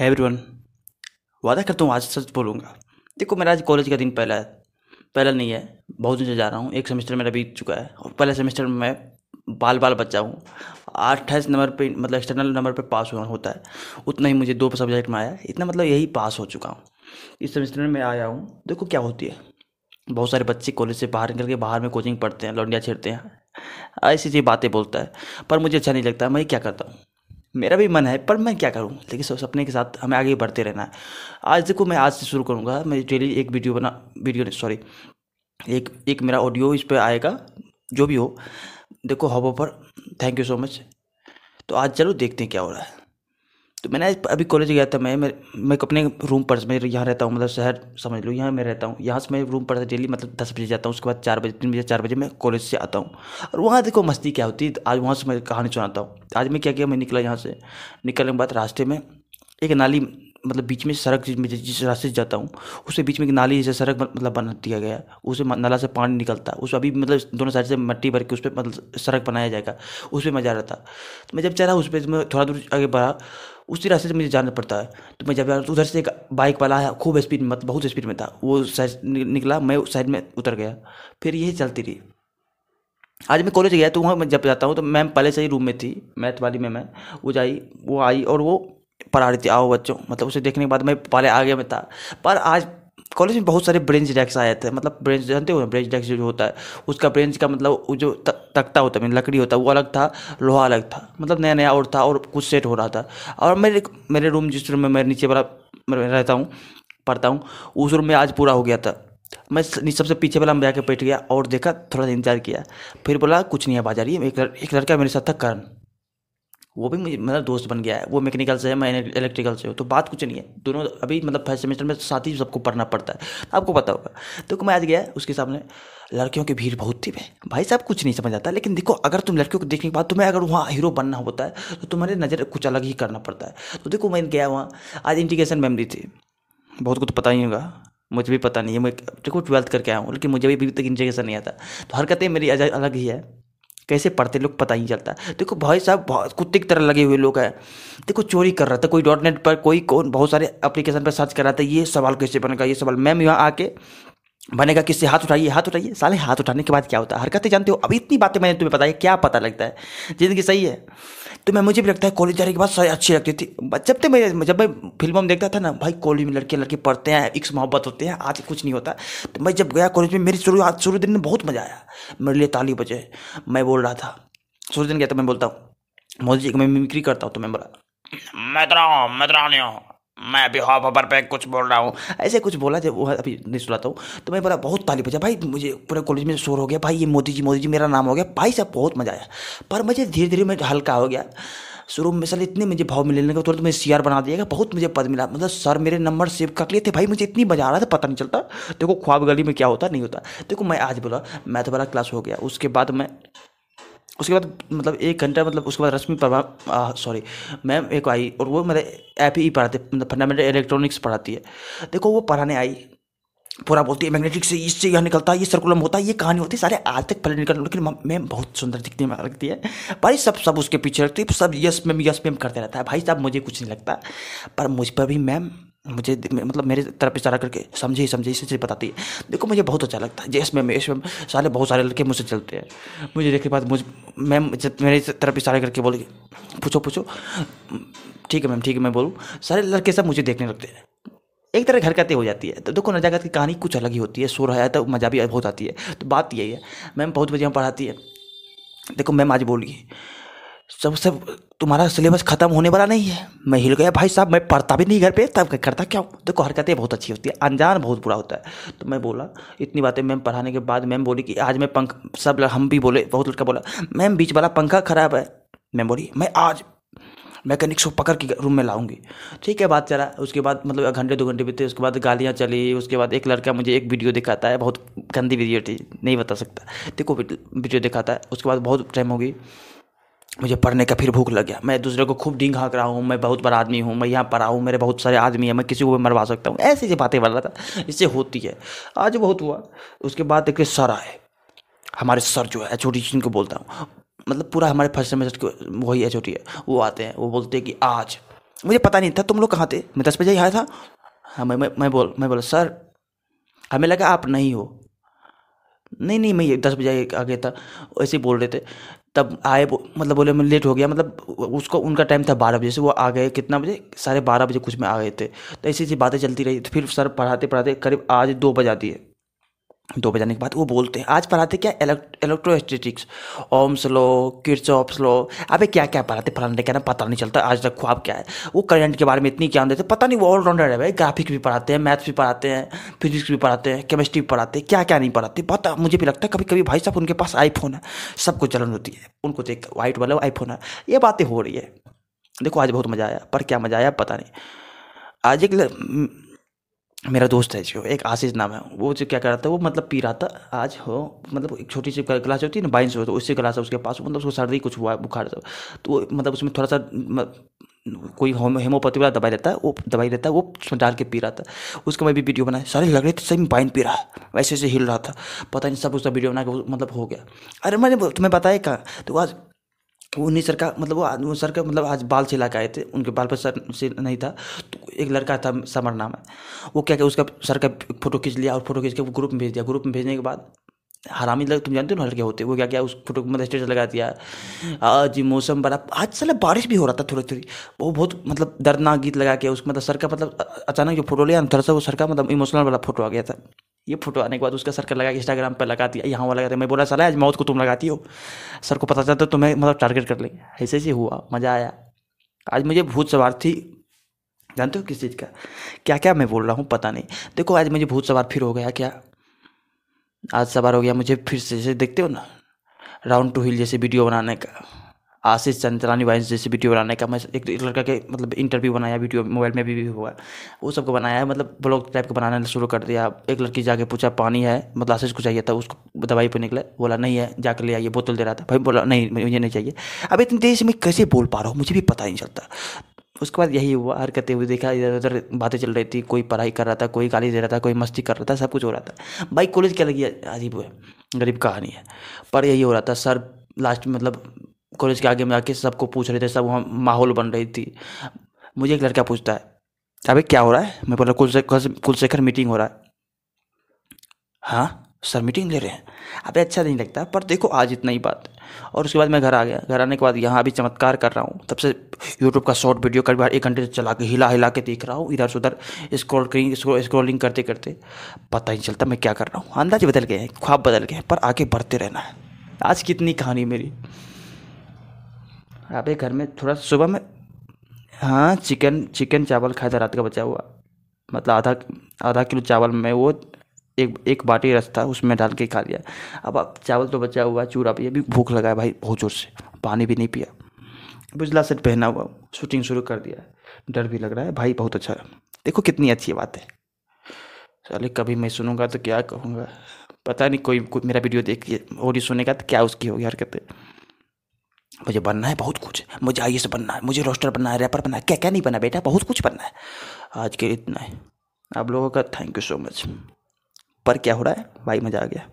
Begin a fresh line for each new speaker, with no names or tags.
है एवरीवन वादा करता हूँ, आज सच बोलूँगा। देखो, मेरा आज कॉलेज का दिन पहला है। पहला नहीं है, बहुत दिन से जा रहा हूँ। एक सेमेस्टर मेरा बीत चुका है और पहले सेमेस्टर में मैं बाल बाल बच्चा हूँ। अट्ठाईस नंबर पे मतलब एक्सटर्नल नंबर पे पास होना होता है। उतना ही मुझे दो सब्जेक्ट में आया। इतना मतलब यही पास हो चुका हूँ। इस सेमेस्टर में मैं आया हूँ। देखो, क्या होती है? बहुत सारे बच्चे कॉलेज से बाहर निकल के बाहर में कोचिंग पढ़ते हैं, लौंडिया छेड़ते हैं। ऐसी ऐसी बातें बोलता है, पर मुझे अच्छा नहीं लगता। मैं क्या करता हूँ? मेरा भी मन है, पर मैं क्या करूँ? लेकिन सब सपने के साथ हमें आगे बढ़ते रहना है। आज देखो, मैं आज से शुरू करूँगा। मैं डेली एक वीडियो बना, वीडियो सॉरी एक एक मेरा ऑडियो इस पर आएगा, जो भी हो। देखो, हबो पर थैंक यू सो मच तो आज चलो देखते हैं क्या हो रहा है। तो मैंने अभी कॉलेज गया था, मैं मैं अपने रूम पर, मैं यहाँ रहता हूँ मतलब शहर समझ लो, यहाँ मैं रहता हूँ, यहाँ से मैं रूम पर डेली मतलब दस बजे जाता हूँ, उसके बाद चार बजे, तीन बजे, चार बजे मैं कॉलेज से आता हूँ। और वहाँ देखो मस्ती क्या होती है, आज वहाँ से मैं कहानी सुनाता हूँ। आज मैं क्या किया, मैं निकला यहाँ से, निकलने के बाद रास्ते में एक नाली मतलब बीच में सड़क जिस रास्ते से जाता हूँ, उसके बीच में एक नाली जैसे सड़क मतलब बना दिया गया, उसे नाला से पानी निकलता, उस अभी मतलब दोनों साइड से मट्टी भर के उस पर मतलब सड़क बनाया जाएगा, उस पर मज़ा जा रहा था। तो मैं जब चला, उस पर मैं थोड़ा दूर आगे बढ़ा उसी रास्ते से मुझे जाना पड़ता है। तो मैं जब उधर से एक बाइक वाला आया, खूब स्पीड में मतलब बहुत स्पीड में था। वो साइड निकला, मैं उस साइड में उतर गया। फिर यही चलती रही। आज मैं कॉलेज गया तो वहाँ मैं जब जाता हूँ तो मैम पहले से ही रूम में थी मैथ वाली मैम है। वो जाई, वो आई और वो पढ़ा रही थी, आओ बच्चों। मतलब उसे देखने के बाद मैं पहले आगे में था। पर आज कॉलेज में बहुत सारे ब्रेंच डेस्क आए थे मतलब ब्रेंच जानते हो ब्रेंच डेस्क जो होता है उसका ब्रेंच का मतलब वो जो तख्ता होता है लकड़ी होता है वो अलग था लोहा अलग था मतलब नया नया और था और कुछ सेट हो रहा था। और मेरे मेरे रूम जिस रूम में मैं नीचे वाला रहता हूँ पढ़ता हूँ उस रूम में आज पूरा हो गया था। मैं सबसे पीछे वाला में जाकर बैठ गया और देखा थोड़ा सा इंतज़ार किया। फिर बोला कुछ नहीं है बाज़ार ये एक, एक लड़का मेरे साथ था करण। वो भी मतलब दोस्त बन गया है, वो मैकेनिकल से है, मैं इलेक्ट्रिकल से हूँ तो बात कुछ नहीं है। दोनों अभी मतलब फ़र्स्ट सेमेस्टर में साथ ही सबको पढ़ना पड़ता है। आपको पता होगा। तो मैं आज गया, उसके सामने, लड़कियों की भीड़ बहुत थी भाई। भाई साहब, कुछ नहीं समझ आता, लेकिन देखो, अगर तुम लड़कियों को देखने के बाद तुम्हें अगर वहाँ हीरो बनना होता है तो तुम्हारे नज़र कुछ अलग ही करना पड़ता है। तो देखो, मैं गया वहाँ, आज इंटीग्रेशन मेमरी थी। बहुत कुछ पता ही होगा, मुझे भी पता नहीं है, मैं, देखो ट्वेल्थ करके आया हूँ, लेकिन मुझे भी अभी तक इंटीग्रेशन नहीं आता। तो हरकतें मेरी अलग ही है। कैसे पढ़ते लोग पता ही चलता। देखो भाई साहब, बहुत कुत्ते की तरह लगे हुए लोग हैं। देखो चोरी कर रहा था, कोई. डॉट नेट पर, कोई कौन, बहुत सारे एप्लीकेशन पर सर्च कर रहा था, ये सवाल कैसे बनेगा, ये सवाल। मैम यहाँ आके बनेगा किससे? हाथ उठाइए हाथ उठाइए। साले हाथ उठाने के बाद क्या होता है? हरकतें जानते हो? अभी इतनी बातें मैंने तुम्हें पता है क्या पता लगता है? ज़िंदगी सही है। तो मैं, मुझे भी लगता है कॉलेज जाने के बाद सारी अच्छी लगती थी। जब तक मैं, जब मैं फ़िल्मों में देखता था ना, भाई कॉलेज में लड़के लड़के पढ़ते हैं, इक्स मोहब्बत होते हैं, आज कुछ नहीं होता। तो मैं जब गया कॉलेज में, मेरी शुरू, आज शुरू दिन में बहुत मज़ा आया। मेरे लिए ताली बजे मैं बोल रहा था, शुरू दिन गया तो मैं बोलता हूँ, मोदी जी, मैं मिमिक्री करता हूँ तो मैं बोला मैं तो मैं मैं अभी हॉप हॉपर पे कुछ बोल रहा हूँ। ऐसे कुछ बोला जब वो अभी नहीं सुनाता हूँ तो मैं बोला, बहुत ताली बजा भाई, मुझे पूरे कॉलेज में शोर हो गया भाई, ये मोदी जी मोदी जी मेरा नाम हो गया। भाई साहब, बहुत मज़ा आया। पर मुझे धीरे धीरे मैं हल्का हो गया। शुरू में सर इतने मुझे भाव मिलने का तुरंत मैं सी आर बना दिएगा बहुत मुझे पद मिला। मतलब सर मेरे नंबर सेव कर लिए थे भाई, मुझे इतनी मज़ा आ रहा था, पता नहीं चलता। देखो, ख्वाब गली में क्या होता, नहीं होता। देखो, मैं आज बोला मैथ वाला क्लास हो गया। उसके बाद मैं उसके बाद मतलब एक घंटा मतलब उसके बाद रश्मि प्रभा सॉरी मैम एक आई और वो मतलब ऐप ही पढ़ाते मतलब फंडामेंटल इलेक्ट्रॉनिक्स पढ़ाती है। देखो वो पढ़ाने आई, पूरा बोलती है मैग्नेटिक से इससे यह निकलता है ये सर्कुलम होता है ये कहानी होती है सारे आज तक पहले निकल लेकिन मैम बहुत सुंदर दिखने में लगती है। भाई सब सब उसके पीछे रखती है, सब यस मैम यस मैम करते रहता है। भाई साहब मुझे कुछ नहीं लगता, पर मुझ पर भी मैम मुझे मतलब मेरे तरफ़ इशारा करके समझे समझे, इसी बताती है। देखो, मुझे बहुत अच्छा लगता है। जैस यश मैम सारे बहुत सारे लड़के मुझसे चलते हैं। मुझे देखने के बाद मुझ मैम जब मेरे तरफ़ इशारा करके बोले, पूछो पूछो। ठीक है मैम, ठीक है मैं बोलूँ। सारे लड़के सब मुझे देखने लगते हैं। एक तरह हरकतें हो जाती है। तो देखो, नजाकत की कहानी कुछ अलग ही होती है। शोर है तो मज़ा भी बहुत आती है। तो बात यही है। मैम बहुत बजे पढ़ाती है। देखो, मैम आज बोलिए सब सब, तुम्हारा सिलेबस खत्म होने वाला नहीं है। मैं हिल गया भाई साहब, मैं पढ़ता भी नहीं घर पे, तब करता, क्या देखो, हरकतें बहुत अच्छी होती है, अनजान बहुत बुरा होता है। तो मैं बोला, इतनी बातें मैम पढ़ाने के बाद मैम बोली कि, आज मैं पंख, सब हम भी बोले, बहुत लड़का बोला, मैम, बीच वाला पंखा खराब है। मैम बोली, मैं आज मैकेनिक्स को पकड़ के रूम में लाऊँगी। ठीक है, बात चला। उसके बाद मतलब घंटे, दो घंटे बीते, उसके बाद गालियाँ चली, उसके बाद एक लड़का मुझे एक वीडियो दिखाता है, बहुत गंदी वीडियो थी, नहीं बता सकता। देखो, वीडियो दिखाता है, उसके बाद बहुत टाइम होगी मुझे पढ़ने का फिर भूख लग गया। मैं दूसरे को खूब ढींग हाँक रहा हूँ, मैं बहुत बड़ा आदमी हूँ, मैं यहाँ पढ़ा हूँ मेरे बहुत सारे आदमी हैं, मैं किसी को भी मरवा सकता हूँ। ऐसी ऐसी बातें बन रहा था, इससे होती है। आज बहुत हुआ, उसके बाद देखिए सर आए। हमारे सर जो है एच जिनको बोलता हूँ मतलब पूरा हमारे फ़र्स्ट सेमेस्टर के वही एच है, वो आते हैं, वो बोलते हैं कि आज, मुझे पता नहीं था तुम लोग कहाँ थे, मैं दस बजे आया था। हाँ मैं मैं बोल, मैं बोला, सर, हमें लगा आप नहीं हो। नहीं नहीं, मैं दस बजे आ गया था, ऐसे बोल रहे थे। तब आए मतलब बोले, मैं लेट हो गया। मतलब उसको, उनका टाइम था बारह बजे से, वो आ गए कितना बजे? साढ़े बारह बजे कुछ में आ गए थे। तो ऐसी ऐसी बातें चलती रही। तो फिर सर पढ़ाते पढ़ाते करीब आज दो बजा दिए दो बजाने के बाद वो बोलते हैं, आज पढ़ाते क्या इलेक्ट्रोस्टेटिक्स ओम्स लो किर्चॉप्स लो। अबे क्या क्या पढ़ाते? पढ़ाने क्या ना पता नहीं चलता, आज तक ख्वाब क्या है? वो करंट के बारे में इतनी ज्ञान देते, पता नहीं, वो ऑलराउंडर है भाई ग्राफिक्स भी पढ़ाते हैं मैथ्स भी पढ़ाते हैं फिजिक्स भी पढ़ाते हैं केमिस्ट्री भी पढ़ाते हैं, क्या क्या नहीं पढ़ाते? पता, मुझे भी लगता है कभी कभी भाई साहब उनके पास आईफोन है, सबको जलन होती है, उनको देख वाइट वाला आईफोन है। ये बातें हो रही है। देखो, आज बहुत मज़ा आया, पर क्या मज़ा आया पता नहीं। आज एक मेरा दोस्त है जो, एक आशीष नाम है। वो जो क्या कर रहा था वो मतलब पी रहा था, आज हो मतलब एक छोटी सी क्लास होती है ना बाइंस हो तो उससे क्लास है, उसके पास मतलब उसको सर्दी कुछ हुआ, बुखार था। तो मतलब उसमें थोड़ा सा कोई हेमोपैथी वाला दवाई रहता है, वो दवाई रहता है, वो उसमें डाल के पी रहा था। उसका मैं भी वीडियो बनाया सारे लग रहे थे, सही बाइन पी रहा है, वैसे ऐसे हिल रहा था। पता नहीं, सब उसका वीडियो बना के मतलब हो गया। अरे मैंने तुम्हें बताया कहाँ? तो आज, वो उन्हीं सर का मतलब वो सर का मतलब आज बाल छिला के आए थे, उनके बाल पर सर से नहीं था। तो एक लड़का था समर नाम है। वो क्या क्या उसका सर का फ़ोटो खींच लिया और फ़ोटो खींच के वो ग्रुप में भेज दिया। ग्रुप में भेजने के बाद हरामी लग तुम जानते हो ना लड़के होते वो क्या क्या, उस फ़ोटो मतलब स्टेटस लगा दिया। आज मौसम बड़ा, आज साला बारिश भी हो रहा था थोड़ी थोड़ी वो बहुत मतलब दर्दनाक गीत लगा के उस मतलब सर का मतलब अचानक जो फ़ोटो लिया थोड़ा सा वो सर का मतलब इमोशनल वाला फ़ोटो आ गया था। ये फ़ोटो आने के बाद उसका सर का लगा इंस्टाग्राम पर लगा दिया। यहाँ वो लगा मैं बोला सर आज मौत को तुम लगाती हो। सर को पता चलता तो मैं मतलब टारगेट कर लेंगे। ऐसे ऐसे हुआ, मज़ा आया। आज मुझे भूत सवार थी। जानते हो किस चीज़ का? क्या क्या मैं बोल रहा हूँ पता नहीं। देखो आज मुझे भूत सवार फिर हो गया क्या? आज सवार हो गया मुझे फिर से जैसे देखते हो ना? राउंड टू हिल जैसे वीडियो बनाने का आशीष चंद्रानी वाइस जैसे वीडियो बनाने का मैं एक लड़का के मतलब इंटरव्यू बनाया वीडियो मोबाइल में भी, भी हुआ। वो सबको बनाया है मतलब ब्लॉग टाइप का बनाना शुरू कर दिया। एक लड़की जाके पूछा पानी है? मतलब आशीष को चाहिए था उसको दवाई पर निकले बोला नहीं है। जाकर ले आइए बोतल दे रहा था। भाई बोला नहीं मुझे नहीं चाहिए। अब इतनी देर से मैं कैसे बोल पा रहा हूँ मुझे भी पता नहीं चलता। उसके बाद यही हुआ, हरकतें हुई, देखा, इधर उधर बातें चल रही थी, कोई पढ़ाई कर रहा था, कोई गाली दे रहा था, कोई मस्ती कर रहा था, सब कुछ हो रहा था। भाई, कॉलेज क्या लगी अजीब है गरीब कहानी है। पर यही हो रहा था, सर लास्ट में मतलब कॉलेज के आगे में आके सबको पूछ रहे थे, सब वहाँ माहौल बन रही थी। मुझे एक लड़का पूछता है अभी क्या हो रहा है? मैं बोला कुल कुलशेखर मीटिंग हो रहा है। हाँ? सर मीटिंग ले रहे हैं। अबे अच्छा नहीं लगता, पर देखो आज इतना ही बात और उसके बाद मैं घर आ गया। घर आने के बाद यहाँ अभी चमत्कार कर रहा हूँ। तब से यूट्यूब का शॉर्ट वीडियो कभी बार एक घंटे चला के हिला हिला के देख रहा हूँ। इधर से उधर स्क्रॉल करिंग स्क्रॉलिंग करते करते पता ही चलता मैं क्या कर रहा हूँ। अंदाज बदल गए हैं, ख्वाब बदल गए हैं, पर आगे बढ़ते रहना है। आज कितनी कहानी मेरी। अबे घर में थोड़ा सुबह में हाँ चिकन चिकन चावल खाया था, रात का बचा हुआ। मतलब आधा आधा किलो चावल में वो एक एक बाटी रस था उसमें डाल के खा लिया। अब चावल तो बचा हुआ है चूरा भी अभी भूख लगा है भाई बहुत ज़ोर से। पानी भी नहीं पिया। बुझला सेट पहना हुआ शूटिंग शुरू कर दिया। डर भी लग रहा है भाई बहुत अच्छा। देखो कितनी अच्छी बात है। चले कभी मैं सुनूँगा तो क्या कहूँगा? पता नहीं कोई, कोई मेरा वीडियो देख ऑडियो सुनेगा तो क्या उसकी होगी हरकतें। मुझे बनना है बहुत कुछ। मुझे आई बनना है मुझे रोस्टर बनना है रैपर बनना है। क्या क्या नहीं बनना बेटा? बहुत कुछ बनना है। आज के इतना है। आप लोगों का थैंक यू सो मच पर क्या हो रहा है? भाई मज़ा आ गया।